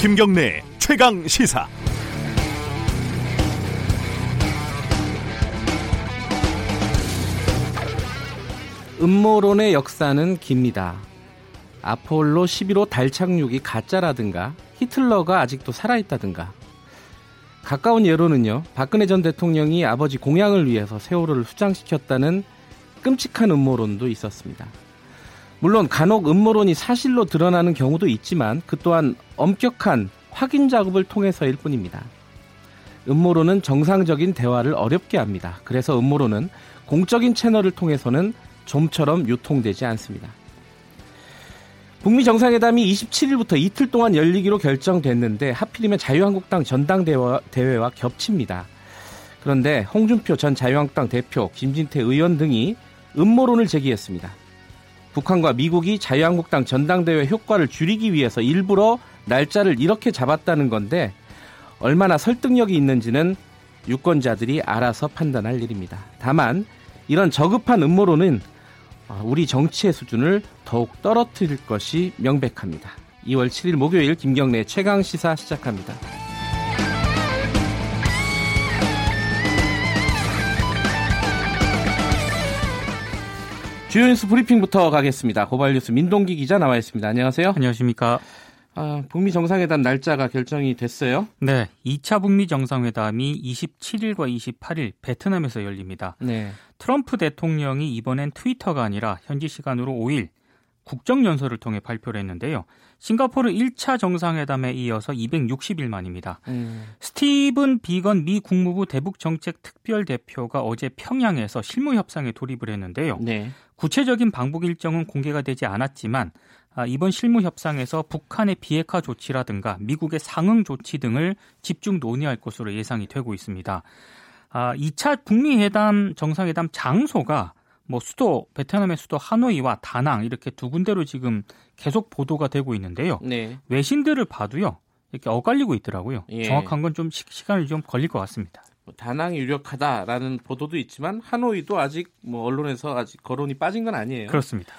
김경래 최강 시사. 음모론의 역사는 깁니다. 아폴로 11호 달 착륙이 가짜라든가 히틀러가 아직도 살아있다든가 가까운 예로는요 박근혜 전 대통령이 아버지 공양을 위해서 세월호를 수장시켰다는 끔찍한 음모론도 있었습니다. 물론 간혹 음모론이 사실로 드러나는 경우도 있지만 그 또한 엄격한 확인 작업을 통해서일 뿐입니다. 음모론은 정상적인 대화를 어렵게 합니다. 그래서 음모론은 공적인 채널을 통해서는 좀처럼 유통되지 않습니다. 북미 정상회담이 27일부터 이틀 동안 열리기로 결정됐는데 하필이면 자유한국당 전당대회와 겹칩니다. 그런데 홍준표 전 자유한국당 대표, 김진태 의원 등이 음모론을 제기했습니다. 북한과 미국이 자유한국당 전당대회 효과를 줄이기 위해서 일부러 날짜를 이렇게 잡았다는 건데 얼마나 설득력이 있는지는 유권자들이 알아서 판단할 일입니다. 다만 이런 저급한 음모론은 우리 정치의 수준을 더욱 떨어뜨릴 것이 명백합니다. 2월 7일 목요일 김경래 최강 시사 시작합니다. 주요 뉴스 브리핑부터 가겠습니다. 고발 뉴스 민동기 기자 나와 있습니다. 안녕하세요. 안녕하십니까. 아, 북미 정상회담 날짜가 결정이 됐어요. 네, 2차 북미 정상회담이 27일과 28일 베트남에서 열립니다. 네. 트럼프 대통령이 이번엔 트위터가 아니라 현지 시간으로 5일 국정연설을 통해 발표를 했는데요. 싱가포르 1차 정상회담에 이어서 260일 만입니다. 음. 스티븐 비건 미 국무부 대북정책 특별대표가 어제 평양에서 실무 협상에 돌입을 했는데요. 네. 구체적인 방북 일정은 공개가 되지 않았지만 아, 이번 실무 협상에서 북한의 비핵화 조치라든가 미국의 상응 조치 등을 집중 논의할 것으로 예상이 되고 있습니다. 2차 아, 북미 회담 정상회담 장소가 뭐 수도 베트남의 수도 하노이와 다낭 이렇게 두 군데로 지금 계속 보도가 되고 있는데요. 네. 외신들을 봐도요. 이렇게 엇갈리고 있더라고요. 예. 정확한 건 좀 시간이 좀 걸릴 것 같습니다. 뭐 다낭이 유력하다라는 보도도 있지만 하노이도 아직 뭐 언론에서 아직 거론이 빠진 건 아니에요. 그렇습니다.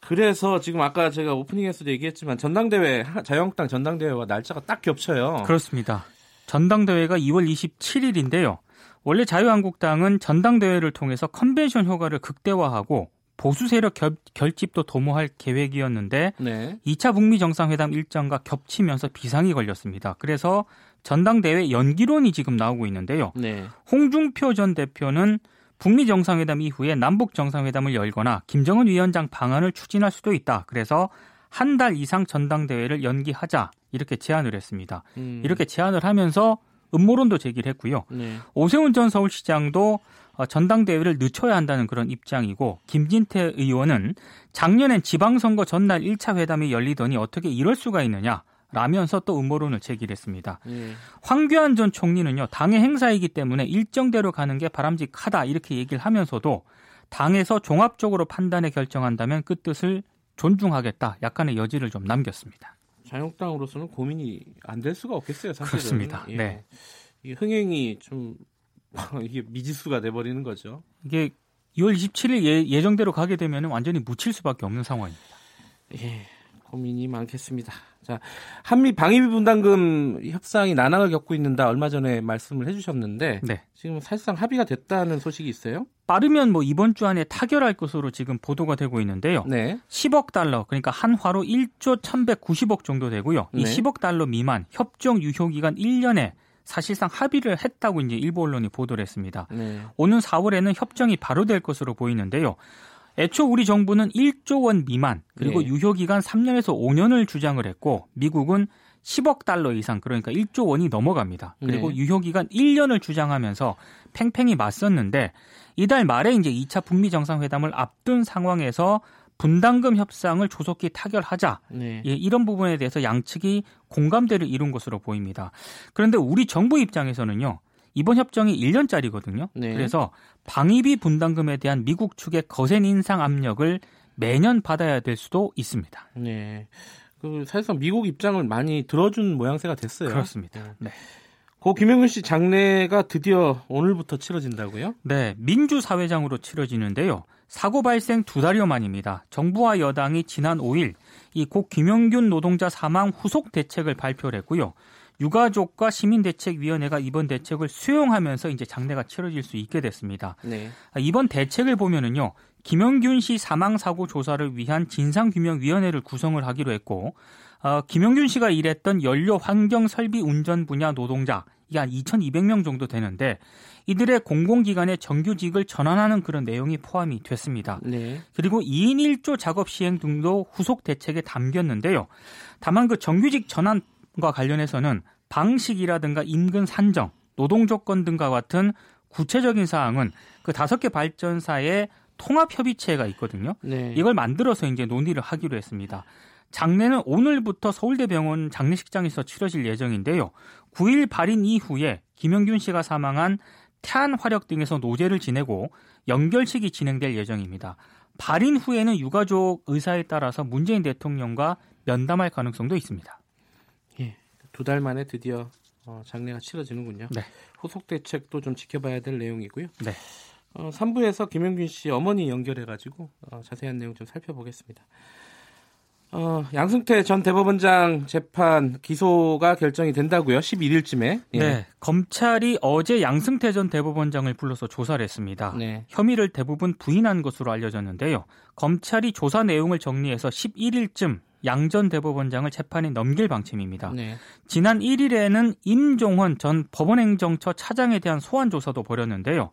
그래서 지금 아까 제가 오프닝에서도 얘기했지만 전당대회 자유한국당 전당대회와 날짜가 딱 겹쳐요. 그렇습니다. 전당대회가 2월 27일인데요. 원래 자유한국당은 전당대회를 통해서 컨벤션 효과를 극대화하고 보수 세력 결, 결집도 도모할 계획이었는데 네. 2차 북미 정상회담 일정과 겹치면서 비상이 걸렸습니다. 그래서 전당대회 연기론이 지금 나오고 있는데요. 네. 홍준표 전 대표는 북미 정상회담 이후에 남북 정상회담을 열거나 김정은 위원장 방안을 추진할 수도 있다. 그래서 한 달 이상 전당대회를 연기하자 이렇게 제안을 했습니다. 음. 이렇게 제안을 하면서 음모론도 제기를 했고요. 네. 오세훈 전 서울시장도 어, 전당대회를 늦춰야 한다는 그런 입장이고 김진태 의원은 작년엔 지방선거 전날 1차 회담이 열리더니 어떻게 이럴 수가 있느냐 라면서 또 음모론을 제기했습니다. 예. 황교안 전 총리는요 당의 행사이기 때문에 일정대로 가는 게 바람직하다 이렇게 얘기를 하면서도 당에서 종합적으로 판단에 결정한다면 그 뜻을 존중하겠다 약간의 여지를 좀 남겼습니다. 자유한국당으로서는 고민이 안 될 수가 없겠어요. 사실은. 그렇습니다. 예. 네. 이 흥행이 좀 이게 미지수가 돼버리는 거죠. 이게 2월 27일 예, 예정대로 가게 되면 완전히 묻힐 수밖에 없는 상황입니다. 예, 고민이 많겠습니다. 자, 한미 방위비 분담금 협상이 난항을 겪고 있는다 얼마 전에 말씀을 해주셨는데 네. 지금 사실상 합의가 됐다는 소식이 있어요? 빠르면 뭐 이번 주 안에 타결할 것으로 지금 보도가 되고 있는데요. 네. 10억 달러 그러니까 한화로 1조 1,190억 정도 되고요. 이 네. 10억 달러 미만 협정 유효 기간 1년에 사실상 합의를 했다고 이제 일부 언론이 보도를 했습니다. 네. 오는 4월에는 협정이 바로 될 것으로 보이는데요. 애초 우리 정부는 1조 원 미만 그리고 네. 유효 기간 3년에서 5년을 주장을 했고 미국은 10억 달러 이상 그러니까 1조 원이 넘어갑니다. 그리고 네. 유효 기간 1년을 주장하면서 팽팽히 맞섰는데 이달 말에 이제 2차 북미 정상회담을 앞둔 상황에서 분담금 협상을 조속히 타결하자. 네. 예, 이런 부분에 대해서 양측이 공감대를 이룬 것으로 보입니다. 그런데 우리 정부 입장에서는요. 이번 협정이 1년짜리거든요. 네. 그래서 방위비 분담금에 대한 미국 측의 거센 인상 압력을 매년 받아야 될 수도 있습니다. 네. 그 사실상 미국 입장을 많이 들어준 모양새가 됐어요. 그렇습니다. 네. 고 김영균 씨 장례가 드디어 오늘부터 치러진다고요? 네, 민주사회장으로 치러지는데요. 사고 발생 두 달여 만입니다. 정부와 여당이 지난 5일 이 고 김영균 노동자 사망 후속 대책을 발표를 했고요. 유가족과 시민대책위원회가 이번 대책을 수용하면서 이제 장례가 치러질 수 있게 됐습니다. 네. 이번 대책을 보면은요. 김영균 씨 사망 사고 조사를 위한 진상규명위원회를 구성을 하기로 했고 어, 김영균 씨가 일했던 연료 환경 설비 운전 분야 노동자 이게 한 2,200명 정도 되는데 이들의 공공기관의 정규직을 전환하는 그런 내용이 포함이 됐습니다. 네. 그리고 2인 1조 작업 시행 등도 후속 대책에 담겼는데요. 다만 그 정규직 전환 과 관련해서는 방식이라든가 인근 산정, 노동 조건 등과 같은 구체적인 사항은 그 다섯 개 발전사의 통합 협의체가 있거든요. 네. 이걸 만들어서 이제 논의를 하기로 했습니다. 장례는 오늘부터 서울대병원 장례식장에서 치러질 예정인데요. 9일 발인 이후에 김영균 씨가 사망한 태안 화력 등에서 노제를 지내고 연결식이 진행될 예정입니다. 발인 후에는 유가족 의사에 따라서 문재인 대통령과 면담할 가능성도 있습니다. 예, 두달 만에 드디어 어, 장례가 치러지는군요. 네. 후속 대책도 좀 지켜봐야 될 내용이고요. 네. 어, 3부에서 김영균 씨 어머니 연결해가지고 어, 자세한 내용 좀 살펴보겠습니다. 어, 양승태 전 대법원장 재판 기소가 결정이 된다고요? 11일쯤에. 예. 네. 검찰이 어제 양승태 전 대법원장을 불러서 조사를 했습니다. 네. 혐의를 대부분 부인한 것으로 알려졌는데요. 검찰이 조사 내용을 정리해서 11일쯤 양전 대법원장을 재판에 넘길 방침입니다. 네. 지난 1일에는 임종헌 전 법원행정처 차장에 대한 소환 조사도 벌였는데요.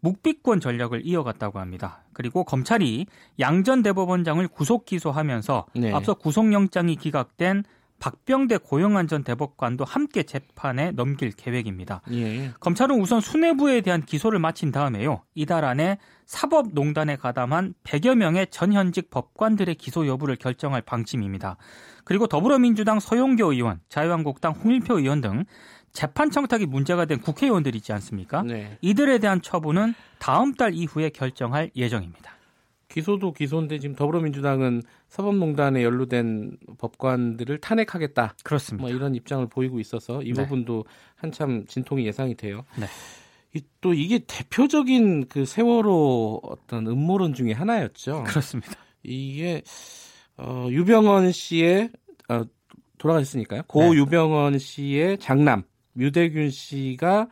묵비권 전략을 이어갔다고 합니다. 그리고 검찰이 양전 대법원장을 구속 기소하면서 네. 앞서 구속영장이 기각된 박병대 고영안 전 대법관도 함께 재판에 넘길 계획입니다. 예. 검찰은 우선 수뇌부에 대한 기소를 마친 다음에요. 이달 안에 사법농단에 가담한 100여 명의 전현직 법관들의 기소 여부를 결정할 방침입니다. 그리고 더불어민주당 서용교 의원, 자유한국당 홍일표 의원 등 재판 청탁이 문제가 된 국회의원들이 있지 않습니까? 네. 이들에 대한 처분은 다음 달 이후에 결정할 예정입니다. 기소도 기소인데 지금 더불어민주당은 사법농단에 연루된 법관들을 탄핵하겠다. 그렇습니다. 뭐 이런 입장을 보이고 있어서 이 네. 부분도 한참 진통이 예상이 돼요. 네. 또 이게 대표적인 그 세월호 어떤 음모론 중에 하나였죠. 그렇습니다. 이게 어, 유병헌 씨의 어, 돌아가셨으니까요. 고 네. 유병헌 씨의 장남 류대균 씨가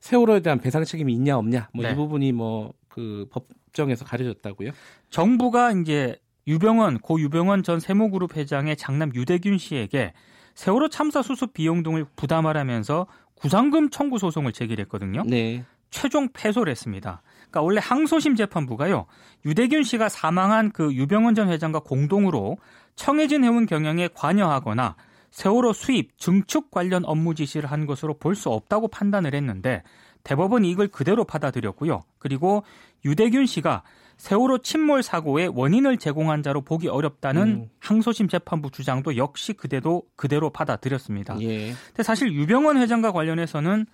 세월호에 대한 배상 책임이 있냐 없냐 뭐이 네. 부분이 뭐 그 법 정에서 가려졌다고요? 정부가 이제 유병헌 고 유병헌 전 세모그룹 회장의 장남 유대균 씨에게 세월호 참사 수습 비용 등을 부담하라면서 구상금 청구 소송을 제기했거든요. 네. 최종 패소를 했습니다. 그러니까 원래 항소심 재판부가요. 유대균 씨가 사망한 그 유병헌 전 회장과 공동으로 청해진 해운 경영에 관여하거나 세월호 수입, 증축 관련 업무 지시를 한 것으로 볼 수 없다고 판단을 했는데 대법원이 이걸 그대로 받아들였고요. 그리고 유대균 씨가 세월호 침몰 사고의 원인을 제공한 자로 보기 어렵다는 음. 항소심 재판부 주장도 역시 그대로 그대로 받아들였습니다. 예. 근데 사실 유병원 회장과 관련해서는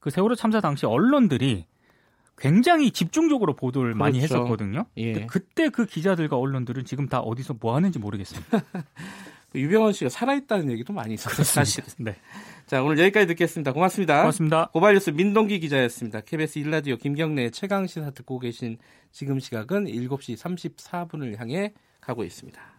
그 세월호 참사 당시 언론들이 굉장히 집중적으로 보도를 그렇죠. 많이 했었거든요. 예. 그때 그 기자들과 언론들은 지금 다 어디서 뭐 하는지 모르겠습니다. 유병헌 씨가 살아있다는 얘기도 많이 있었어요, 사실. 네. 자, 오늘 여기까지 듣겠습니다. 고맙습니다. 고맙습니다. 고발뉴스 민동기 기자였습니다. KBS 일라디오 김경래 최강 시사 듣고 계신 지금 시각은 7시 34분을 향해 가고 있습니다.